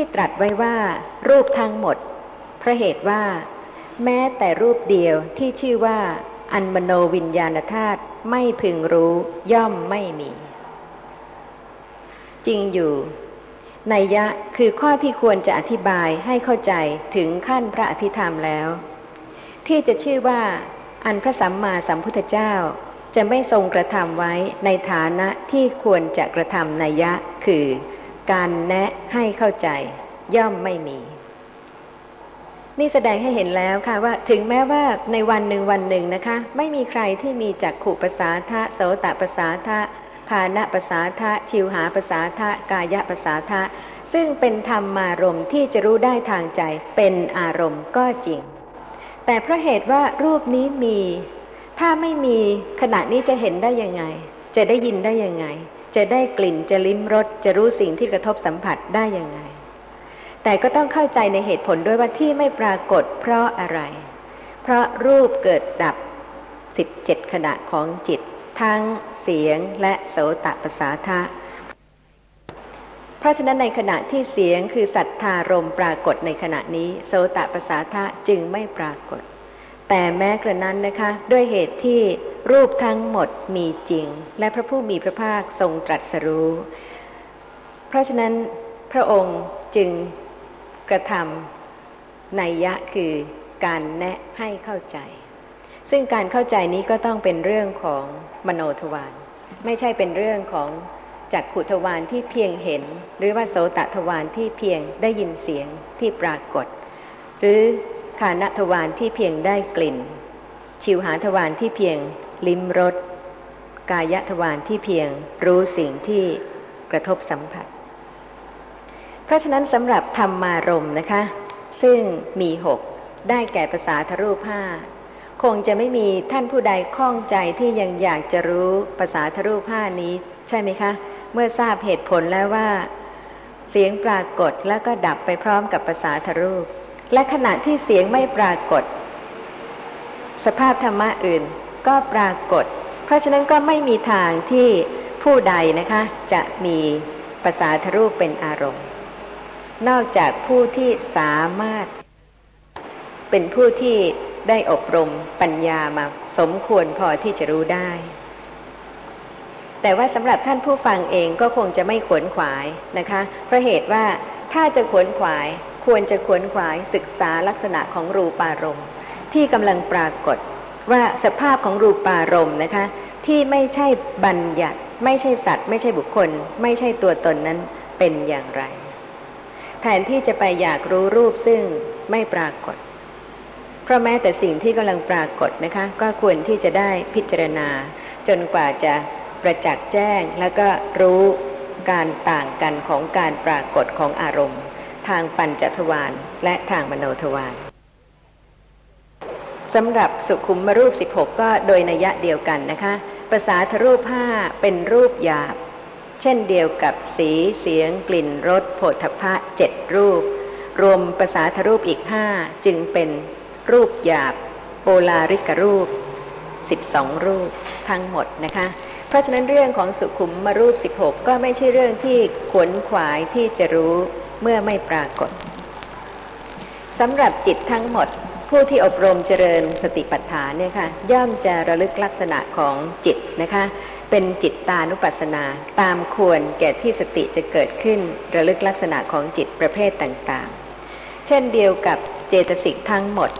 ที่ตรัสไว้ว่า รูปทั้งหมด พระเหตุว่า แม้แต่รูปเดียวที่ชื่อว่า อันมโนวิญญาณธาตุไม่พึงรู้ย่อมไม่มี จริงอยู่นัยยะคือข้อที่ควรจะอธิบายให้เข้าใจถึงขั้นพระอภิธรรมแล้ว ที่จะชื่อว่า อันพระสัมมาสัมพุทธเจ้าจะไม่ทรงกระทำไว้ในฐานะที่ควรจะกระทำนัยยะคือ การแนะให้เข้าใจ ย่อมไม่มี นี่แสดงให้เห็นแล้วค่ะว่า ถึงแม้ว่าในวันหนึ่งวันหนึ่งนะคะ ไม่มีใครที่มีจักขุปสาทะโสตปสาทะคานะภาษาทะชิวหาภาษาทะกายะภาษาทะซึ่งเป็นธรรมารมณ์ที่จะรู้ได้ทางใจเป็นอารมณ์ก็จริง แต่เพราะเหตุว่ารูปนี้มี ถ้าไม่มีขณะนี้จะเห็นได้ยังไง จะได้ยินได้ยังไง จะได้กลิ่นจะลิ้มรสจะรู้สิ่งที่กระทบสัมผัสได้ยังไง แต่ก็ต้องเข้าใจในเหตุผลด้วยว่าที่ไม่ปรากฏเพราะอะไร เพราะรูปเกิดดับ17ขณะของจิต ทั้งเสียงและโสตประสาทะเพราะฉะนั้นในขณะที่เสียงคือสัทธารมปรากฏในขณะนี้ โสตประสาทะจึงไม่ปรากฏ แต่แม้กระนั้นนะคะ ด้วยเหตุที่รูปทั้งหมดมีจริง และพระผู้มีพระภาคทรงตรัสรู้ เพราะฉะนั้นพระองค์จึงกระทำนัยยะคือการแนะให้เข้าใจ ซึ่งการเข้าใจนี้ก็ต้องเป็นเรื่องของมโนทวารไม่ใช่เป็นเรื่องของจักขุทวารที่เพียงเห็น หรือว่าโสตทวารที่เพียงได้ยินเสียงที่ปรากฏ หรือ คานทวารที่เพียงได้กลิ่น ชิวหาทวารที่เพียงลิ้มรสกายทวารที่เพียงรู้สิ่งที่กระทบสัมผัส เพราะฉะนั้นสำหรับธรรมารมนะคะ ซึ่งมีหกได้แก่ภาษาทรูปห้าคงจะไม่มีท่านผู้ใดข้องใจที่ยังอยากจะรู้ภาษาทรูปห้านี้ ใช่ไหมคะ เมื่อทราบเหตุผลแล้วว่า เสียงปรากฏแล้วก็ดับไปพร้อมกับภาษาทรูป และขณะที่เสียงไม่ปรากฏ สภาพธรรมะอื่นก็ปรากฏ เพราะฉะนั้นก็ไม่มีทางที่ผู้ใดนะคะ จะมีภาษาทรูปเป็นอารมณ์ นอกจากผู้ที่สามารถ เป็นผู้ที่ได้อบรมปัญญามาสมควรพอที่จะรู้ได้ แต่ว่าสำหรับท่านผู้ฟังเองก็คงจะไม่ขวนขวายนะคะ เพราะเหตุว่าถ้าจะขวนขวาย ควรจะขวนขวายศึกษาลักษณะของรูปารมณ์ ที่กำลังปรากฏว่าสภาพของรูปารมณ์นะคะ ที่ไม่ใช่บัญญัติ ไม่ใช่สัตว์ ไม่ใช่บุคคล ไม่ใช่ตัวตนนั้นเป็นอย่างไร แทนที่จะไปอยากรู้รูปซึ่งไม่ปรากฏ เพราะแม้แต่สิ่งที่กำลังปรากฏนะคะ ก็ควรที่จะได้พิจารณา จนกว่าจะประจักษ์แจ้งแล้วก็รู้การต่างกันของการปรากฏของอารมณ์ ทางปัญจทวารและทางมโนทวารสำหรับสุขุมมรูป 16 ก็โดยนัยะเดียวกันนะคะภาษาทรูปห้าเป็นรูปหยาบ เช่นเดียวกับสีเสียง กลิ่นรสโผฏฐะเจ็ดรูป รวมภาษาทรูปอีกห้าจึงเป็นรูปหยาบ โปลาริกรูป 12 รูปทั้งหมดนะคะ เพราะฉะนั้นเรื่องของสุขุมมารูป 16 ก็ไม่ใช่เรื่องที่ขวนขวายที่จะรู้เมื่อไม่ปรากฏสำหรับจิตทั้งหมด ผู้ที่อบรมเจริญสติปัฏฐานเนี่ยค่ะย่อมจะระลึกลักษณะของจิตนะคะ เป็นจิตตานุปัสสนาตามควรแก่ที่สติจะเกิดขึ้น ระลึกลักษณะของจิตประเภทต่างๆ เช่นเดียวกับเจตสิกทั้งหมด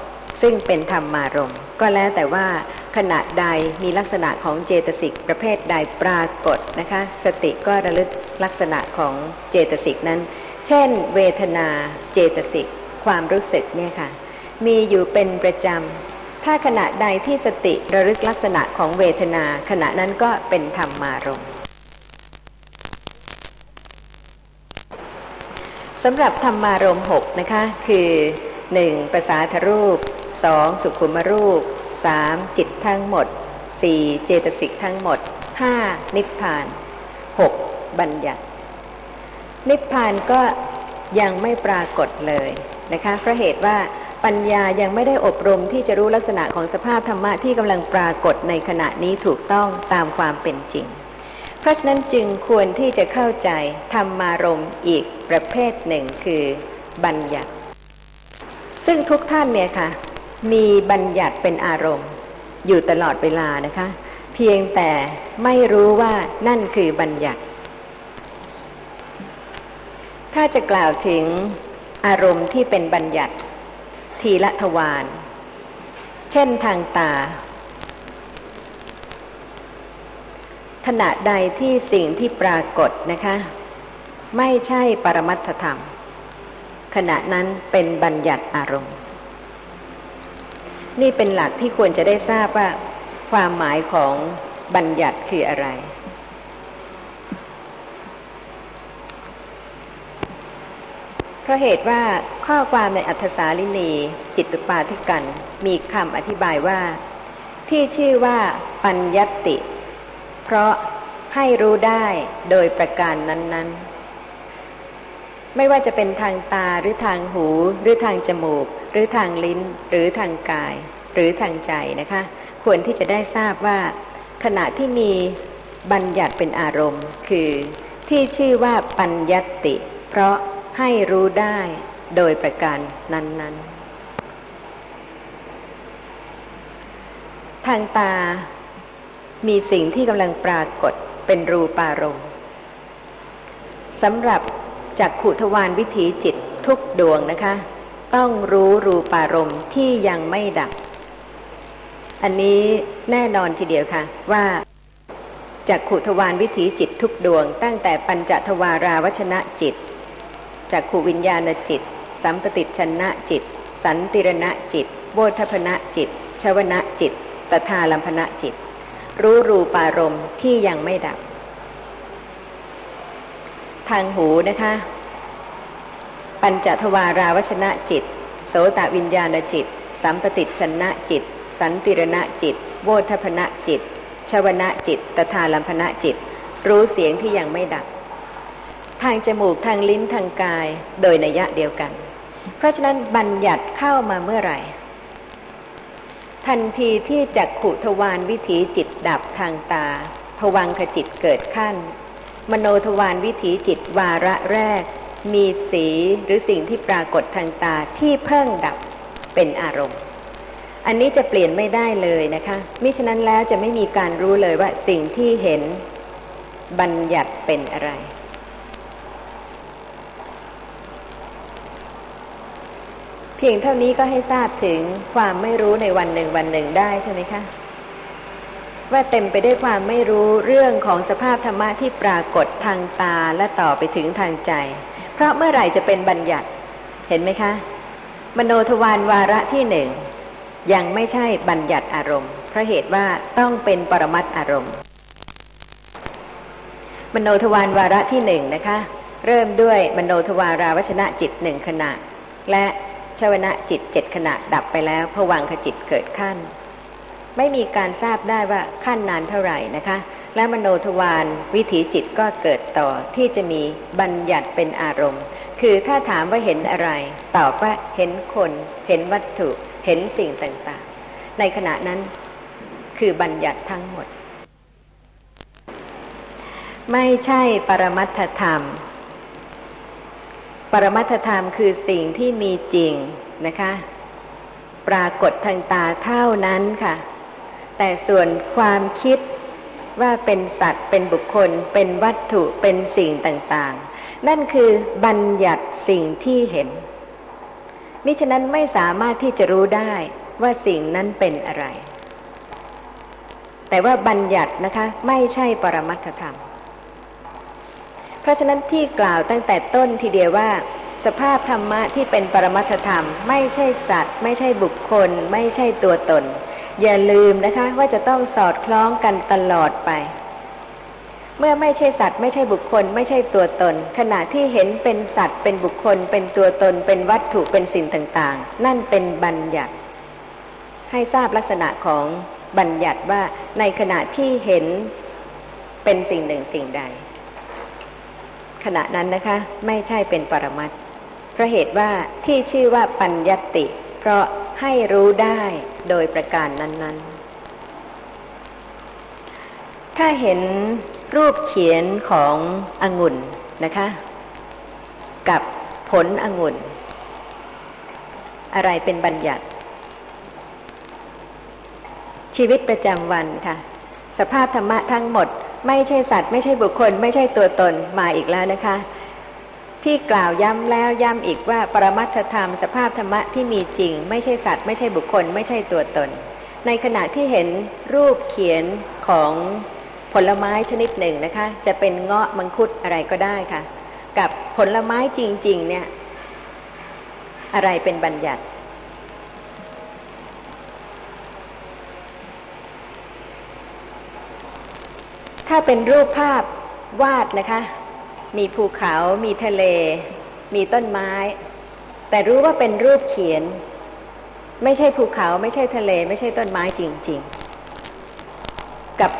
ซึ่งเป็นธรรมารมก็แล้วแต่ว่า ขณะใดมีลักษณะของเจตสิกประเภทใดปรากฏนะคะ สติก็ระลึกลักษณะของเจตสิกนั้น เช่น เวทนาเจตสิกความรู้สึกเนี่ยค่ะ มีอยู่เป็นประจำ ถ้าขณะใดที่สติระลึกลักษณะของเวทนา ขณะนั้นก็เป็นธรรมารมสำหรับธรรมารมหกนะคะ คือหนึ่งภาษาทรูปสองสุขุมรูป สามจิตทั้งหมดสี่เจตสิกทั้งหมดห้านิพพานหกบัญญัติ นิพพานก็ยังไม่ปรากฏเลยนะคะเพราะเหตุว่าปัญญายังไม่ได้อบรมที่จะรู้ลักษณะของสภาพธรรมะที่กำลังปรากฏในขณะนี้ถูกต้องตามความเป็นจริง เพราะฉะนั้นจึงควรที่จะเข้าใจธรรมารมอีกประเภทหนึ่งคือบัญญัติ ซึ่งทุกท่านเนี่ยค่ะ มีบัญญัติเป็นอารมณ์ อยู่ตลอดเวลานะคะ เพียงแต่ไม่รู้ว่านั่นคือบัญญัติ ถ้าจะกล่าวถึงอารมณ์ที่เป็นบัญญัติ ทีละทวารเช่นทางตา ขณะใดที่สิ่งที่ปรากฏนะคะ ไม่ใช่ปรมัตถธรรม ขณะนั้นเป็นบัญญัติอารมณ์ นี่เป็นหลักที่ควรจะได้ทราบว่า ความหมายของบัญญัติคืออะไร เพราะเหตุว่าข้อความในอัธสาลินี จิตตุปาทิกัน มีคำอธิบายว่า ที่ชื่อว่าปัญญติ เพราะให้รู้ได้โดยประการนั้น ๆ ไม่ว่าจะเป็นทางตาหรือทางหูหรือทางจมูก หรือทางลิ้น หรือทางกาย หรือทางใจนะคะ ควรที่จะได้ทราบว่าขณะที่มีบัญญัติเป็นอารมณ์ คือที่ชื่อว่าปัญญติ เพราะให้รู้ได้โดยประการนั้น ๆ ทางตามีสิ่งที่กำลังปรากฏเป็นรูปารมณ์สำหรับจากขุทวารวิถีจิตทุกดวงนะคะ ต้องรู้รูปารมณ์ที่ยังไม่ดับ อันนี้แน่นอนทีเดียวค่ะ ว่าจากขุทวารวิถีจิตทุกดวง ตั้งแต่ปัญจทวาราวชนะจิตจากขูวิญญาณจิต สัมปติชนะจิต สันติรณะจิต โวทพนะจิต ชวนะจิตตถาลัมพนะจิต รู้รูปารมณ์ที่ยังไม่ดับ ทางหูนะคะ ปัญจทวาราวชนะจิต โสตวิญญาณจิต สัมปติชนะจิต สันติรณะจิต โวทพนะจิต ชวนะจิต ตถาลัมพนะจิต รู้เสียงที่ยังไม่ดับ ทางจมูกทางลิ้นทางกาย โดยนัยะเดียวกัน เพราะฉะนั้นบัญญัติเข้ามาเมื่อไหร่ ทันทีที่จักขุทวารวิถีจิตดับทางตาผวังขจิตเกิดขั้น มโนทวารวิถีจิตวาระแรก มีสีหรือสิ่งที่ปรากฏทางตาที่เพิ่งดับเป็นอารมณ์ อันนี้จะเปลี่ยนไม่ได้เลยนะคะมิฉะนั้นแล้วจะไม่มีการรู้เลยว่าสิ่งที่เห็นบัญญัติเป็นอะไร เพียงเท่านี้ก็ให้ทราบถึงความไม่รู้ในวันหนึ่งวันหนึ่งได้ใช่ไหมคะว่าเต็มไปด้วยความไม่รู้เรื่องของสภาพธรรมะที่ปรากฏทางตาและต่อไปถึงทางใจ เพราะเมื่อไหร่จะเป็นบัญญัติ เห็นไหมคะ มโนทวารวาระที่หนึ่งยังไม่ใช่บัญญัติอารมณ์ เพราะเหตุว่าต้องเป็นปรมัตอารมณ์ มโนทวารวาระที่หนึ่งนะคะ เริ่มด้วยมโนทวาราวชนะจิตหนึ่งขณะ และชวนะจิตเจ็ดขณะดับไปแล้วผวังขจิตเกิดขั้น ไม่มีการทราบได้ว่าขั้นนานเท่าไหร่นะคะ และมโนทวารวิถีจิตก็เกิดต่อที่จะมีบัญญัติเป็นอารมณ์ คือถ้าถามว่าเห็นอะไร ตอบว่าเห็นคน เห็นวัตถุ เห็นสิ่งต่างๆ ในขณะนั้นคือบัญญัติทั้งหมด ไม่ใช่ปรมัตถธรรม ปรมัตธรรมคือสิ่งที่มีจริงนะคะ ปรากฏทางตาเท่านั้นค่ะ แต่ส่วนความคิด ว่าเป็นสัตว์ เป็นบุคคล เป็นวัตถุเป็นสิ่งต่างๆ นั่นคือบัญญัติสิ่งที่เห็นมิฉะนั้นไม่สามารถที่จะรู้ได้ว่าสิ่งนั้นเป็นอะไร แต่ว่าบัญญัตินะคะ ไม่ใช่ปรมัตธรรม เพราะฉะนั้นที่กล่าวตั้งแต่ต้นทีเดียวว่า สภาพธรรมะที่เป็นปรมัตธรรม ไม่ใช่สัตว์ ไม่ใช่บุคคล ไม่ใช่ตัวตน อย่าลืมนะคะว่าจะต้องสอดคล้องกันตลอดไป เมื่อไม่ใช่สัตว์ไม่ใช่บุคคล ไม่ใช่ตัวตน ขณะที่เห็นเป็นสัตว์เป็นบุคคล เป็นตัวตน เป็นวัตถุเป็นสิ่งต่าง ๆ นั่นเป็นบัญญัติ ให้ทราบลักษณะของบัญญัติว่าในขณะที่เห็นเป็นสิ่งหนึ่งสิ่งใด ขณะนั้นนะคะ ไม่ใช่เป็นปรมัตเพราะเหตุว่าที่ชื่อว่าปัญญติ เพราะ ให้รู้ได้โดยประการนั้น ๆ ถ้าเห็นรูปเขียนขององุ่นนะคะ กับผลองุ่น อะไรเป็นบัญญัติ ชีวิตประจำวันค่ะ สภาพธรรมะทั้งหมด ไม่ใช่สัตว์ ไม่ใช่บุคคล ไม่ใช่ตัวตนมาอีกแล้วนะคะ ที่กล่าวย้ำแล้วย้ำอีกว่าปรมัตถธรรมสภาพธรรมะที่มีจริง ไม่ใช่สัตว์ไม่ใช่บุคคล ไม่ใช่ตัวตน ในขณะที่เห็นรูปเขียนของผลไม้ชนิดหนึ่งนะคะ จะเป็นเงาะมังคุดอะไรก็ได้ค่ะ กับผลไม้จริง ๆ เนี่ย อะไรเป็นบัญญัติ ถ้าเป็นรูปภาพวาดนะคะ มีภูเขา มีทะเล มีต้นไม้ แต่รู้ว่าเป็นรูปเขียน ไม่ใช่ภูเขา ไม่ใช่ทะเล ไม่ใช่ต้นไม้จริง ๆ กับ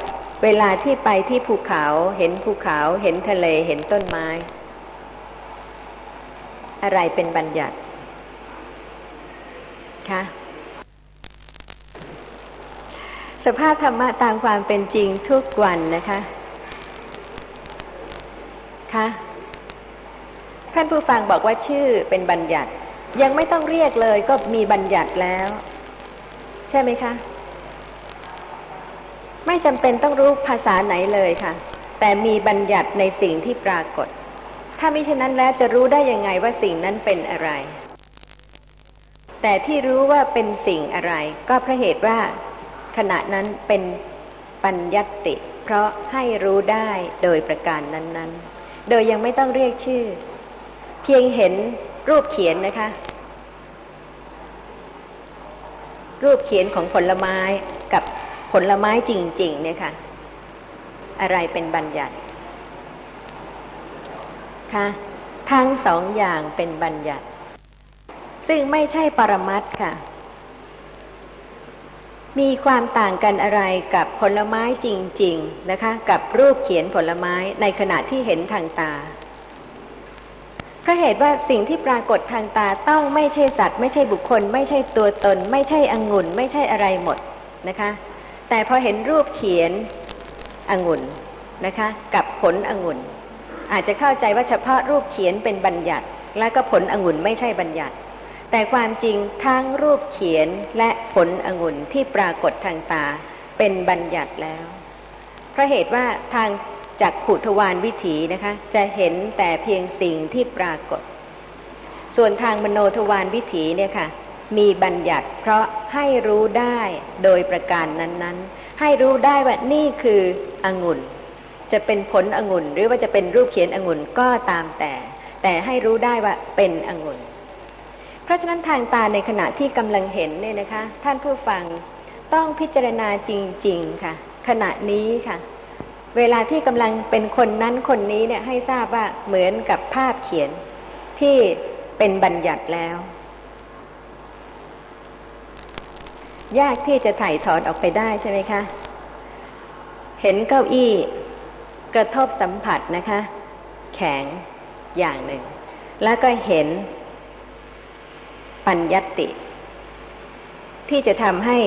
เวลาที่ไปที่ภูเขา เห็นภูเขา เห็นทะเล เห็นต้นไม้ อะไรเป็นบัญญัติคะสภาพธรรมะตามความเป็นจริงทุกวันนะคะ คะท่านผู้ฟังบอกว่าชื่อเป็นบัญญัติ ยังไม่ต้องเรียกเลยก็มีบัญญัติแล้ว ใช่ไหมคะ ไม่จำเป็นต้องรู้ภาษาไหนเลยค่ะ แต่มีบัญญัติในสิ่งที่ปรากฏ ถ้ามิฉะนั้นแล้วจะรู้ได้ยังไงว่าสิ่งนั้นเป็นอะไร แต่ที่รู้ว่าเป็นสิ่งอะไร ก็เพราะเหตุว่าขณะนั้นเป็นปัญญัติ เพราะให้รู้ได้โดยประการนั้น ๆ โดยยังไม่ต้องเรียกชื่อ เพียงเห็นรูปเขียนนะคะ รูปเขียนของผลไม้กับผลไม้จริง ๆ เนี่ยค่ะ อะไรเป็นบัญญัติคะทั้งสองอย่างเป็นบัญญัติ ซึ่งไม่ใช่ปรมัตค่ะ มีความต่างกันอะไรกับผลไม้จริง ๆนะคะ กับรูปเขียนผลไม้ในขณะที่เห็นทางตาเพราะเหตุว่าสิ่งที่ปรากฏทางตาต้องไม่ใช่สัตว์ ไม่ใช่บุคคล ไม่ใช่ตัวตน ไม่ใช่องุ่น ไม่ใช่อะไรหมดนะคะ แต่พอเห็นรูปเขียนองุ่นนะคะ กับผลองุ่น อาจจะเข้าใจว่าเฉพาะรูปเขียนเป็นบัญญัติ และก็ผลองุ่นไม่ใช่บัญญัติ แต่ความจริงทั้งรูปเขียนและผลองุ่นที่ปรากฏทางตาเป็นบัญญัติแล้วเพราะเหตุว่าทางจากขุทวานวิถีนะคะ จะเห็นแต่เพียงสิ่งที่ปรากฏ ส่วนทางมโนทวานวิถีเนี่ยค่ะ มีบัญญัติเพราะให้รู้ได้โดยประการนั้นๆ ให้รู้ได้ว่านี่คือองุ่น จะเป็นผลองุ่นหรือว่าจะเป็นรูปเขียนองุ่นก็ตามแต่ แต่ให้รู้ได้ว่าเป็นองุ่น เพราะฉะนั้นทางตาในขณะที่กำลังเห็นเนี่ยนะคะ ท่านผู้ฟังต้องพิจารณาจริง ๆค่ะ ขณะนี้ค่ะ เวลาที่กำลังเป็นคนนั้นคนนี้เนี่ยให้ทราบว่าเหมือนกับภาพเขียนที่เป็นบัญญัติแล้ว ยากที่จะถ่ายถอนออกไปได้ใช่ไหมคะ เห็นเก้าอี้กระทบสัมผัสนะคะ แข็งอย่างหนึ่ง แล้วก็เห็น ปัญญติ ที่จะทำให้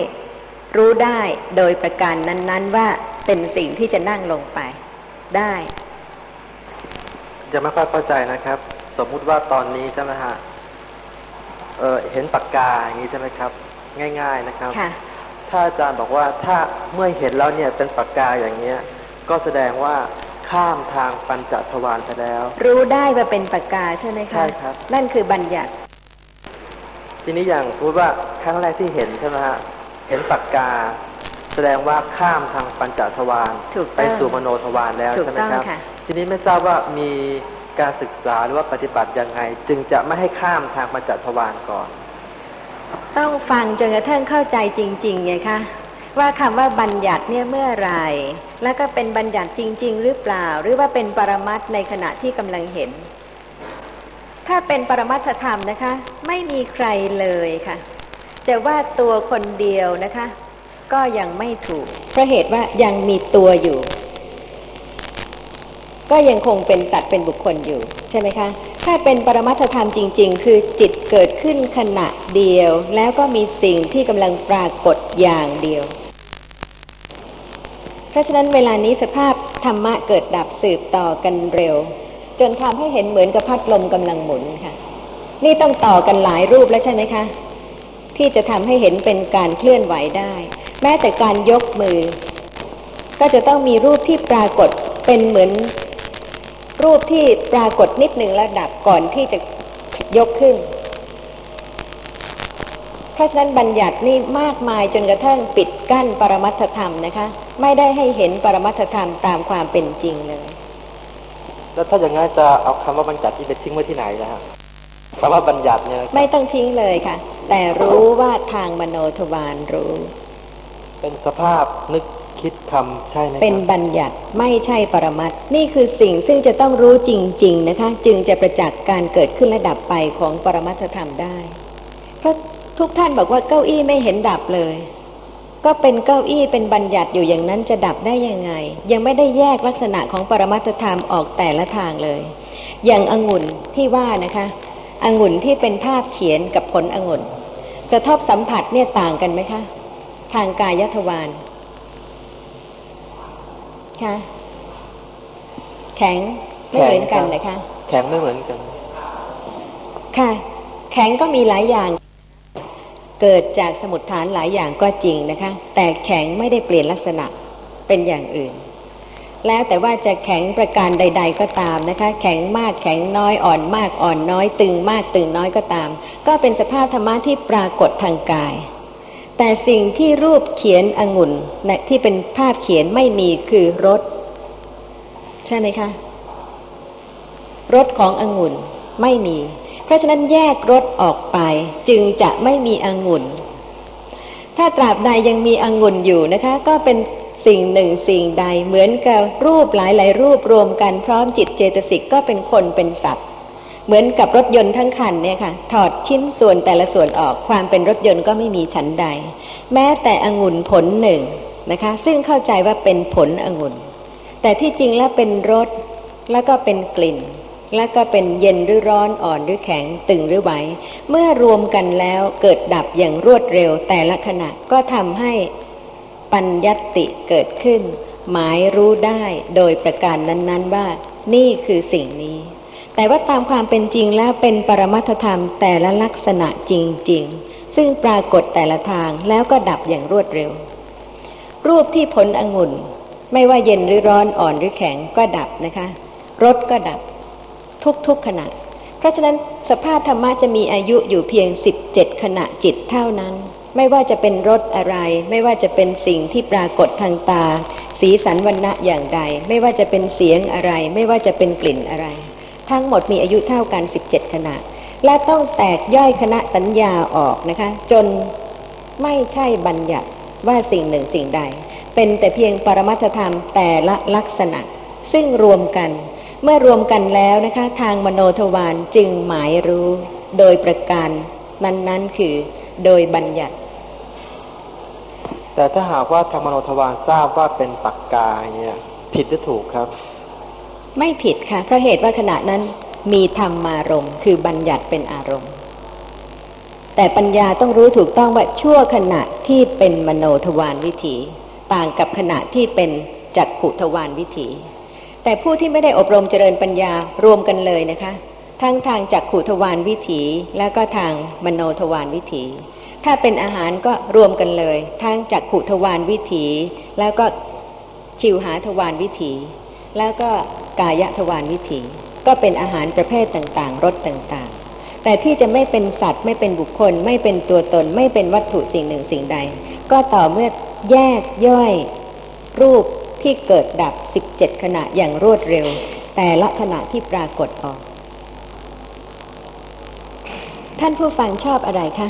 รู้ได้โดยประการนั้น ๆ ว่าเป็นสิ่งที่จะนั่งลงไปได้ยังไม่ค่อยเข้าใจนะครับ สมมุติว่าตอนนี้ใช่ไหมฮะเเห็นปากกาอย่างนี้ใช่ไหมครับ ง่าย ๆนะครับถ้าอาจารย์บอกว่าถ้าเมื่อเห็นแล้วเนี่ยเป็นปากกาอย่างเงี้ย ก็แสดงว่าข้ามทางปัญจทวารไปแล้ว รู้ได้ว่าเป็นปากกาใช่ไหมคะใช่ครับ นั่นคือบัญญัติ ทีนี้อย่างพูดว่าครั้งแรกที่เห็นใช่ไหมฮะเห็นปากกา แสดงว่าข้ามทางปัญจทวารไปสู่มโนทวารแล้วใช่ไหมครับ ทีนี้ไม่ทราบว่ามีการศึกษาหรือว่าปฏิบัติยังไง จึงจะไม่ให้ข้ามทางปัญจทวารก่อน ต้องฟังจนกระทั่งเข้าใจจริงๆไงคะว่าคำว่าบัญญัติเนี่ยเมื่อไรแล้วก็เป็นบัญญัติจริง ๆ หรือเปล่า หรือว่าเป็นปรมัตในขณะที่กำลังเห็น ถ้าเป็นปรมัตธรรมนะคะ ไม่มีใครเลยค่ะจะว่าตัวคนเดียวนะคะ ก็ยังไม่ถูกเพราะเหตุว่ายังมีตัวอยู่ ก็ยังคงเป็นสัตว์เป็นบุคคลอยู่ ใช่ไหมคะ ถ้าเป็นปรมัตถธรรมจริง ๆ คือจิตเกิดขึ้นขณะเดียว แล้วก็มีสิ่งที่กำลังปรากฏอย่างเดียวเพราะฉะนั้นเวลานี้สภาพธรรมะเกิดดับสืบต่อกันเร็ว จนทำให้เห็นเหมือนกับพัดลมกำลังหมุนค่ะ นี่ต้องต่อกันหลายรูปแล้วใช่ไหมคะ ที่จะทำให้เห็นเป็นการเคลื่อนไหวได้ แม้แต่การยกมือ ก็จะต้องมีรูปที่ปรากฏเป็นเหมือน รูปที่ปรากฏนิดหนึ่งระดับก่อนที่จะยกขึ้น เพราะฉะนั้นบัญญัตินี่มากมายจนกระทั่งปิดกั้นปรมัตธรรมนะคะ ไม่ได้ให้เห็นปรมัตธรรมตามความเป็นจริงเลย แล้วถ้าอย่างนั้นจะเอาคำว่าบัญญัติที่ไปทิ้งไว้ที่ไหนนะฮะคำว่าบัญญัติเนี่ยไม่ต้องทิ้งเลยค่ะ แต่รู้ว่าทางมโนทวารรู้ เป็นสภาพนึกคิดคำใช่ไหมเป็นบัญญัติไม่ใช่ปรมัตนี่คือสิ่งซึ่งจะต้องรู้จริง ๆ นะคะ จึงจะประจักษ์การเกิดขึ้นและดับไปของปรมัตธรรมได้ เพราะทุกท่านบอกว่าเก้าอี้ไม่เห็นดับเลย ก็เป็นเก้าอี้เป็นบัญญัติอยู่อย่างนั้นจะดับได้ยังไง ยังไม่ได้แยกลักษณะของปรมัตธรรมออกแต่ละทางเลย อย่างองุ่นที่ว่านะคะองุ่นที่เป็นภาพเขียนกับผลองุ่น กระทบสัมผัสเนี่ยต่างกันไหมคะทางกายทวารคะแข็งไม่เหมือนกันเลยคะแข็งไม่เหมือนกัน ค่ะ แข็งก็มีหลายอย่าง เกิดจากสมุดฐานหลายอย่างก็จริงนะคะ แต่แข็งไม่ได้เปลี่ยนลักษณะเป็นอย่างอื่น แล้วแต่ว่าจะแข็งประการใด ๆ ก็ตามนะคะ แข็งมากแข็งน้อยอ่อนมากอ่อนน้อย ตึงมากตึงน้อยก็ตาม ก็เป็นสภาพธรรมะที่ปรากฏทางกาย แต่สิ่งที่รูปเขียนองุ่นนะที่เป็นภาพเขียนไม่มีคือรสใช่ไหมคะรสขององุ่นไม่มี ราะฉะนั้นแยกรสออกไปจึงจะไม่มีองุ่น ถ้าตราบใดยังมีองุ่นอยู่นะคะ ก็เป็นสิ่งหนึ่งสิ่งใดเหมือนกับรูปหลาย ๆ รูปรวมกันพร้อมจิตเจตสิกก็เป็นคนเป็นสัตว์ เหมือนกับรถยนต์ทั้งคันเนี่ยค่ะ ถอดชิ้นส่วนแต่ละส่วนออกความเป็นรถยนต์ก็ไม่มีชั้นใด แม้แต่องุ่นผลหนึ่งนะคะ ซึ่งเข้าใจว่าเป็นผลองุ่น แต่ที่จริงแล้วเป็นรสแล้วก็เป็นกลิ่น แล้วก็เป็นเย็นหรือร้อนอ่อนหรือแข็งตึงหรือไหว เมื่อรวมกันแล้วเกิดดับอย่างรวดเร็วแต่ละขณะก็ทำให้ปัญญติเกิดขึ้น หมายรู้ได้โดยประการนั้น ๆว่า นี่คือสิ่งนี้ แต่ว่าตามความเป็นจริงแล้วเป็นปรมัตธรรมแต่ละลักษณะจริง ๆ ซึ่งปรากฏแต่ละทางแล้วก็ดับอย่างรวดเร็ว รูปที่ผลองุ่น ไม่ว่าเย็นหรือร้อนอ่อนหรือแข็งก็ดับนะคะรสก็ดับ ทุกๆขณะ เพราะฉะนั้นสภาพธรรมะจะมีอายุอยู่เพียง 17 ขณะจิตเท่านั้น ไม่ว่าจะเป็นรสอะไร ไม่ว่าจะเป็นสิ่งที่ปรากฏทางตา สีสันวันณะอย่างใด ไม่ว่าจะเป็นเสียงอะไร ไม่ว่าจะเป็นกลิ่นอะไร ทั้งหมดมีอายุเท่ากัน 17 ขณะ และต้องแตกย่อยคณะสัญญาออกนะคะ จนไม่ใช่บัญญัติว่าสิ่งหนึ่งสิ่งใด เป็นแต่เพียงปรมัตธรรมแต่ละลักษณะ ซึ่งรวมกัน เมื่อรวมกันแล้วนะคะ ทางมโนทวารจึงหมายรู้โดยประการนั้นๆคือโดยบัญญัติ แต่ถ้าหากว่าทางมโนทวารทราบว่าเป็นปักกาเนี่ยผิดหรือถูกครับ ไม่ผิดค่ะเพราะเหตุว่าขณะนั้นมีธรรมารมคือบัญญัติเป็นอารมณ์ แต่ปัญญาต้องรู้ถูกต้องว่าชั่วขณะที่เป็นมโนทวารวิถี ต่างกับขณะที่เป็นจักขุทวารวิถี แต่ผู้ที่ไม่ได้อบรมเจริญปัญญารวมกันเลยนะคะ ทั้งทางจักขุทวารวิถีแล้วก็ทางมโนทวารวิถี ถ้าเป็นอาหารก็รวมกันเลย ทั้งจักขุทวารวิถี แล้วก็ชิวหาทวารวิถี แล้วก็กายทวารวิถี ก็เป็นอาหารประเภทต่างๆรสต่างๆ แต่ที่จะไม่เป็นสัตว์ไม่เป็นบุคคล ไม่เป็นตัวตน ไม่เป็นวัตถุสิ่งหนึ่งสิ่งใด ก็ต่อเมื่อแยกย่อยรูป ที่เกิดดับ 17 ขณะอย่างรวดเร็ว แต่ละขณะที่ปรากฏออก ท่านผู้ฟังชอบอะไรคะ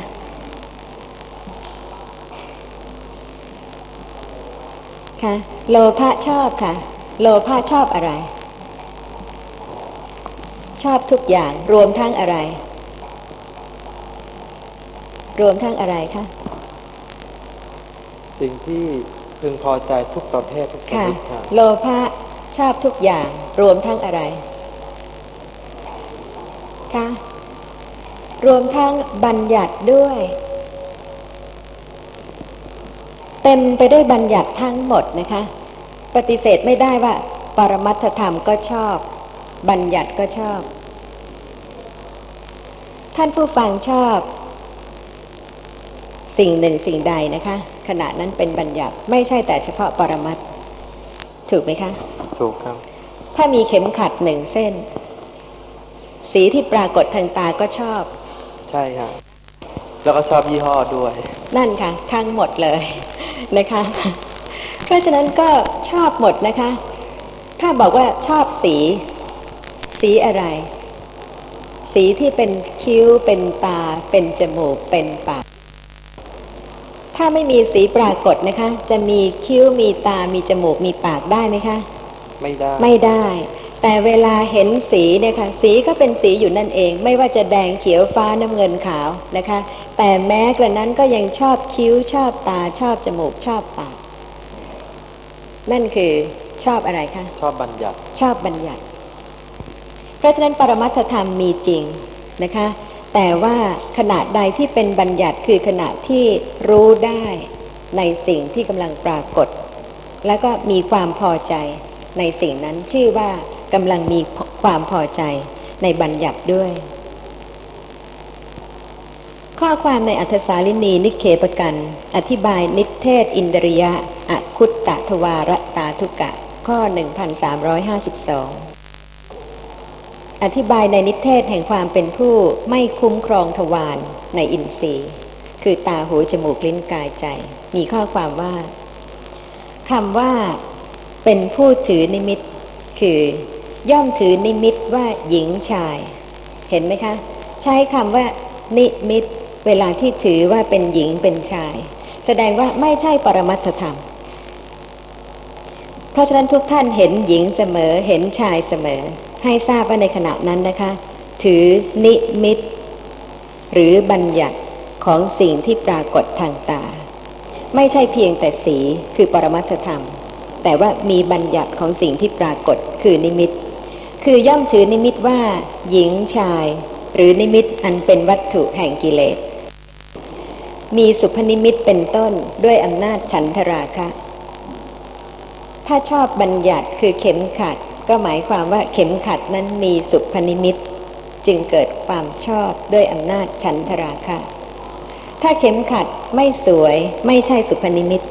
คะโลภะชอบค่ะ โลภะชอบอะไร ชอบทุกอย่างรวมทั้งอะไร รวมทั้งอะไรคะสิ่งที่ พึงพอใจทุกประเภททุกชนิดค่ะ โลภะชอบทุกอย่างรวมทั้งอะไรคะรวมทั้งบัญญัติด้วย เต็มไปด้วยบัญญัติทั้งหมดนะคะ ปฏิเสธไม่ได้ว่า ปรมัตถธรรมก็ชอบ บัญญัติก็ชอบ ท่านผู้ฟังชอบ สิ่งหนึ่งสิ่งใดนะคะ ขณะนั้นเป็นบัญญัติไม่ใช่แต่เฉพาะปรมัตถูกไหมคะ ถูกครับ ถ้ามีเข็มขัดหนึ่งเส้น สีที่ปรากฏทางตาก็ชอบ ใช่ครับแล้วก็ชอบยี่ห้อด้วย นั่นค่ะทั้งหมดเลยนะคะ เพราะฉะนั้นก็ชอบหมดนะคะ ถ้าบอกว่าชอบสี สีอะไร สีที่เป็นคิ้วเป็นตา เป็นจมูกเป็นปาก ถ้าไม่มีสีปรากฏนะคะ จะมีคิ้วมีตามีจมูกมีปากได้ไหมคะ ไม่ได้ ไม่ได้ แต่เวลาเห็นสีเนี่ยค่ะสีก็เป็นสีอยู่นั่นเอง ไม่ว่าจะแดงเขียวฟ้าน้ำเงินขาวนะคะ แต่แม้กระนั้นก็ยังชอบคิ้วชอบตาชอบจมูกชอบปาก นั่นคือชอบอะไรคะ ชอบบัญญัติ ชอบบัญญัติ เพราะฉะนั้นปรมัตถธรรมมีจริงนะคะ แต่ว่าขณะใดที่เป็นบัญญัติคือขณะที่รู้ได้ในสิ่งที่กำลังปรากฏ แล้วก็มีความพอใจในสิ่งนั้นชื่อว่ากำลังมีความพอใจในบัญญัติด้วย ข้อความในอัธสาลินีนิเคปกันอธิบายนิเทศอินเดริยะอคุตตะทวารตาทุกะ ข้อ 1352 อธิบายในนิเทศแห่งความเป็นผู้ไม่คุ้มครองทวารในอินทรีย์ คือตาหูจมูกลิ้นกายใจ มีข้อความว่าคำว่า เป็นผู้ถือนิมิต คือย่อมถือนิมิตว่าหญิงชาย เห็นไหมคะ ใช้คำว่า นิมิต เวลาที่ถือว่าเป็นหญิงเป็นชาย แสดงว่าไม่ใช่ปรมัตถธรรม เพราะฉะนั้นทุกท่านเห็นหญิงเสมอเห็นชายเสมอ ให้ทราบว่าในขณะนั้นนะคะ ถือนิมิต หรือบัญญัติของสิ่งที่ปรากฏทางตา ไม่ใช่เพียงแต่สีคือปรมัตถธรรม แต่ว่ามีบัญญัติของสิ่งที่ปรากฏคือนิมิต คือย่อมถือนิมิตว่า หญิงชาย หรือนิมิตอันเป็นวัตถุแห่งกิเลสมีสุภนิมิตเป็นต้นด้วยอำนาจฉันทราคะ ถ้าชอบบัญญัติคือเข็มขัด ก็หมายความว่าเข็มขัดนั้นมีสุภนิมิตจึงเกิดความชอบด้วยอำนาจฉันทราคะ ถ้าเข็มขัดไม่สวยไม่ใช่สุภนิมิต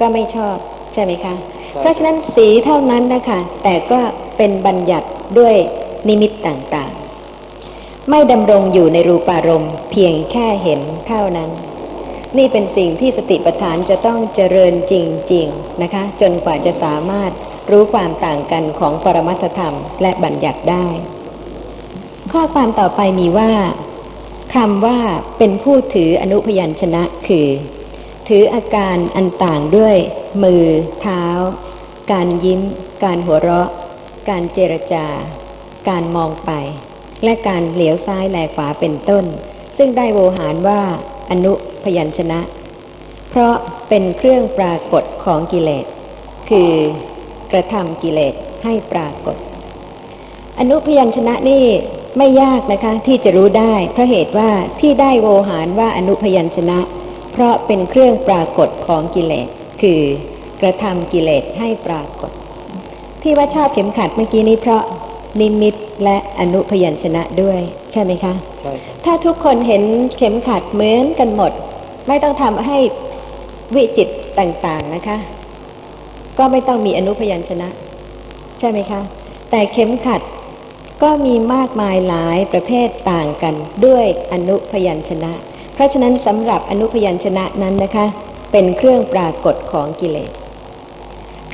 ก็ไม่ชอบใช่ไหมคะ เพราะฉะนั้นสีเท่านั้นนะคะแต่ก็เป็นบัญญัติด้วยนิมิตต่างๆ ไม่ดำรงอยู่ในรูปารมณ์เพียงแค่เห็นเท่านั้น นี่เป็นสิ่งที่สติปัฏฐานจะต้องเจริญจริงๆนะคะ จนกว่าจะสามารถ รู้ความต่างกันของปรมัตธรรมและบัญญัติได้ ข้อความต่อไปมีว่าคำว่าเป็นผู้ถืออนุพยัญชนะคือ ถืออาการอันต่างด้วย มือ เท้า การยิ้ม การหัวเราะ การเจรจา การมองไป และการเหลียวซ้ายแลขวาเป็นต้น ซึ่งได้โวหารว่า อนุพยัญชนะ เพราะเป็นเครื่องปรากฏของกิเลส คือ กระทำกิเลสให้ปรากฏ อนุพยัญชนะนี่ไม่ยากนะคะที่จะรู้ได้เพราะเหตุว่าที่ได้โวหารว่าอนุพยัญชนะ เพราะเป็นเครื่องปรากฏของกิเลส คือกระทำกิเลสให้ปรากฏ ที่ว่าชอบเข็มขัดเมื่อกี้นี้เพราะนิมิตและอนุพยัญชนะด้วย ใช่ไหมคะใช่ถ้าทุกคนเห็นเข็มขัดเหมือนกันหมด ไม่ต้องทำให้วิจิตต่างๆนะคะ ก็ไม่ต้องมีอนุพยัญชนะ ใช่ไหมคะ แต่เข็มขัดก็มีมากมายหลายประเภทต่างกันด้วยอนุพยัญชนะ เพราะฉะนั้นสำหรับอนุพยัญชนะนั้นนะคะ เป็นเครื่องปรากฏของกิเลส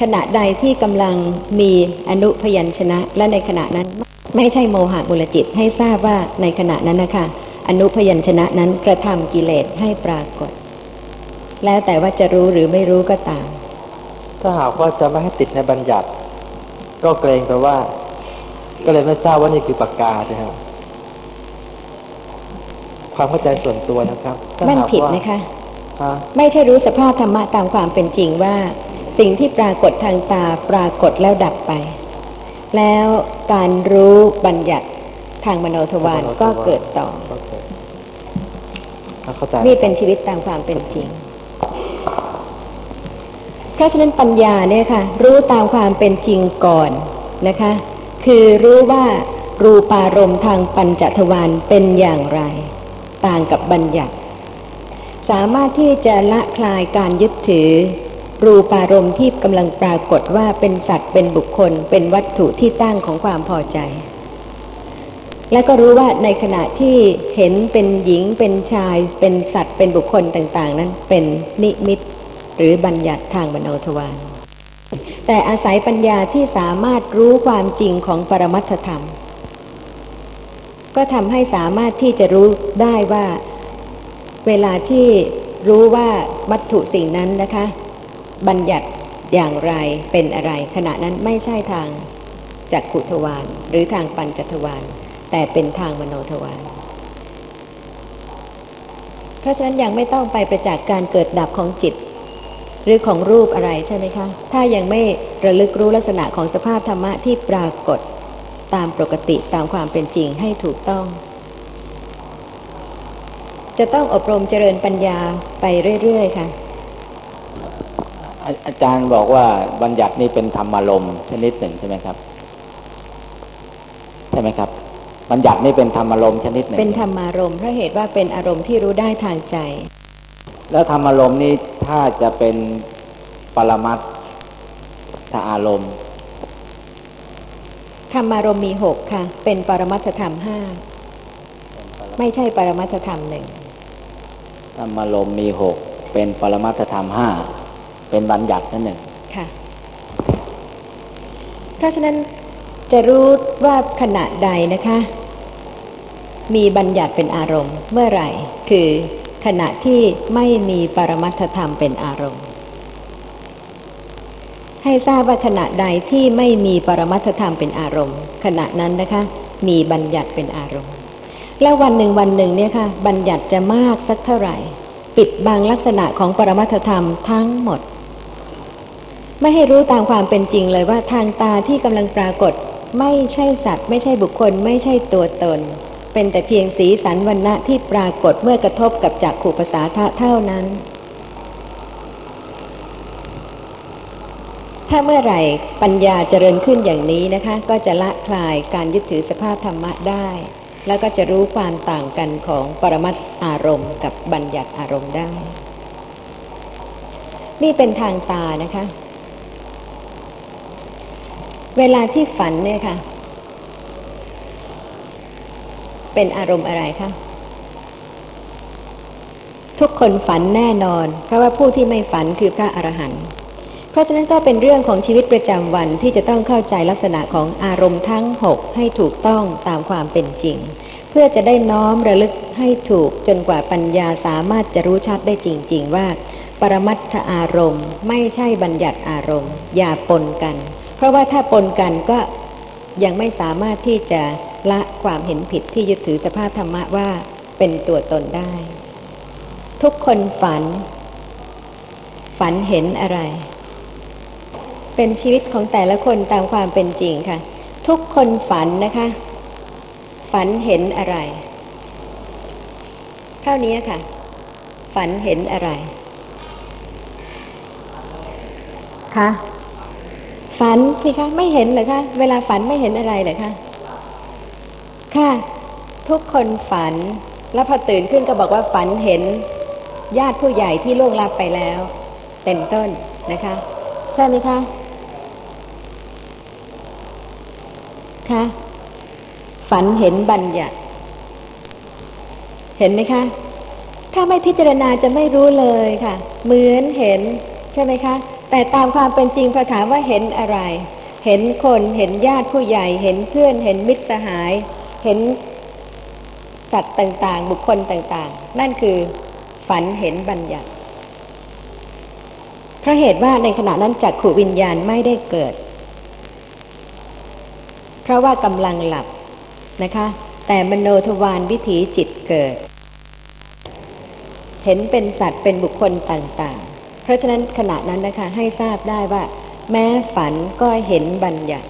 ขณะใดที่กำลังมีอนุพยัญชนะ และในขณะนั้นไม่ใช่โมหะบุรจิตให้ทราบว่าในขณะนั้นนะคะ อนุพยัญชนะนั้นกระทำกิเลสให้ปรากฏ แล้วแต่ว่าจะรู้หรือไม่รู้ก็ตาม ถ้าหากว่าจะไม่ให้ติดในบัญญัติ ก็เกรงไปว่า ก็เลยไม่ทราบว่านี่คือปากกาใช่ไหมความเข้าใจส่วนตัวนะครับมันผิดนะคะไม่ใช่รู้สภาพธรรมะตามความเป็นจริงว่า สิ่งที่ปรากฏทางตาปรากฏแล้วดับไป แล้วการรู้บัญญัติทางมโนทวารก็เกิดต่อนี่เป็นชีวิตตามความเป็นจริง เพราะฉะนั้นปัญญาเนี่ยค่ะ รู้ตามความเป็นจริงก่อนนะคะ คือรู้ว่ารูปารมณ์ทางปัญจทวารเป็นอย่างไร ต่างกับบัญญัติ สามารถที่จะละคลายการยึดถือ รูปารมณ์ที่กำลังปรากฏว่าเป็นสัตว์เป็นบุคคล เป็นวัตถุที่ตั้งของความพอใจ และก็รู้ว่าในขณะที่เห็นเป็นหญิงเป็นชาย เป็นสัตว์เป็นบุคคลต่าง ๆ นั้นเป็นนิมิต หรือบัญญัติทางมโนทวารแต่อาศัยปัญญาที่สามารถรู้ความจริงของปรมัตถธรรม ก็ทำให้สามารถที่จะรู้ได้ว่า เวลาที่รู้ว่าวัตถุสิ่งนั้นนะคะ บัญญัติอย่างไรเป็นอะไร ขณะนั้นไม่ใช่ทางจักขุทวารหรือทางปัญจทวารแต่เป็นทางมโนทวารเพราะฉะนั้นยังไม่ต้องไปประจักษ์การเกิดดับของจิต หรือของรูปอะไรใช่ไหมคะ ถ้ายังไม่ระลึกรู้ลักษณะของสภาพธรรมะที่ปรากฏตามปกติตามความเป็นจริงให้ถูกต้อง จะต้องอบรมเจริญปัญญาไปเรื่อยๆค่ะอาจารย์บอกว่าบัญญัตินี้เป็นธรรมารมณ์ชนิดหนึ่งใช่ไหมครับ ใช่ไหมครับ บัญญัตินี่เป็นธรรมารมณ์ชนิดหนึ่งเป็นธรรมารมณ์เพราะเหตุว่าเป็นอารมณ์ที่รู้ได้ทางใจ แล้วธรรมอารมณ์นี้ถ้าจะเป็นปรมัตถอารมณ์ธรรมารมณ์มีหกค่ะ เป็นปรมัตถธรรมห้าไม่ใช่ปรมัตถธรรมหนึ่งธรรมารมณ์มีหกเป็นปรมัตถธรรมห้าเป็นบัญญัตินั่นหนึ่งค่ะ เพราะฉะนั้นจะรู้ว่าขณะใดนะคะ มีบัญญัติเป็นอารมณ์เมื่อไหร่ คือ ขณะที่ไม่มีปรมัตถธรรมเป็นอารมณ์ ให้ทราบว่าขณะใดที่ไม่มีปรมัตถธรรมเป็นอารมณ์ ขณะนั้นนะคะ มีบัญญัติเป็นอารมณ์ แล้ววันหนึ่งวันหนึ่งเนี่ยค่ะ บัญญัติจะมากสักเท่าไหร่ ปิดบังลักษณะของปรมัตถธรรมทั้งหมด ไม่ให้รู้ตามความเป็นจริงเลยว่าทางตาที่กำลังปรากฏ ไม่ใช่สัตว์ ไม่ใช่บุคคล ไม่ใช่ตัวตน เป็นแต่เพียงสีสันวันณะที่ปรากฏเมื่อกระทบกับจักขู่ภาษาเท่านั้น ถ้าเมื่อไหร่ปัญญาเจริญขึ้นอย่างนี้นะคะ ก็จะละคลายการยึดถือสภาพธรรมะได้ แล้วก็จะรู้ความต่างกันของปรมัตอารมณ์ กับบัญญัติอารมณ์ได้ นี่เป็นทางตานะคะ เวลาที่ฝันเนี่ยค่ะ เป็นอารมณ์อะไรคะทุกคนฝันแน่นอน เพราะว่าผู้ที่ไม่ฝันคือพระอรหันต์เพราะฉะนั้นก็เป็นเรื่องของชีวิตประจำวันที่จะต้องเข้าใจลักษณะของอารมณ์ทั้งหกให้ถูกต้องตามความเป็นจริง เพื่อจะได้น้อมระลึกให้ถูกจนกว่าปัญญาสามารถจะรู้ชัดได้จริง ๆ ว่า ปรมัตถอารมณ์ ไม่ใช่บัญญัติอารมณ์ อย่าปนกัน เพราะว่าถ้าปนกันก็ยังไม่สามารถที่จะละ ความเห็นผิดที่ยึดถือสภาพธรรมะว่าเป็นตัวตนได้ ทุกคนฝัน ฝันเห็นอะไร เป็นชีวิตของแต่ละคนตามความเป็นจริงค่ะ ทุกคนฝันนะคะ ฝันเห็นอะไร เท่านี้ค่ะ ฝันเห็นอะไรคะฝันสิคะไม่เห็นเหรอคะเวลาฝันไม่เห็นอะไรเหรอคะ ค่ะ ทุกคนฝัน แล้วพอตื่นขึ้นก็บอกว่าฝันเห็น ญาติผู้ใหญ่ที่ล่วงลับไปแล้ว เป็นต้นนะคะ ใช่ไหมคะคะฝันเห็นบัญญัติ เห็นไหมคะ ถ้าไม่พิจารณาจะไม่รู้เลยค่ะ เหมือนเห็นใช่ไหมคะ แต่ตามความเป็นจริงพอถามว่าเห็นอะไร เห็นคนเห็นญาติผู้ใหญ่ เห็นเพื่อนเห็นมิตรสหาย ห็นสัตว์ต่างๆ บุคคลต่างๆ นั่นคือฝันเห็นบัญญัติเพราะเหตุว่าในขณะนั้นจักขูวิญญาณไม่ได้เกิด เพราะว่ากำลังหลับนะคะ แต่มโนทวารวิถีจิตเกิด เห็นเป็นสัตว์เป็นบุคคลต่างๆ เพราะฉะนั้นขณะนั้นนะคะให้ทราบได้ว่า แม้ฝันก็เห็นบัญญัติ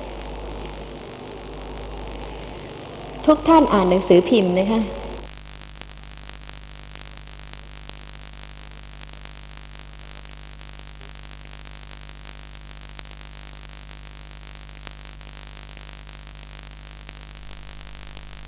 ทุกท่านอ่านหนังสือพิมพ์นะคะ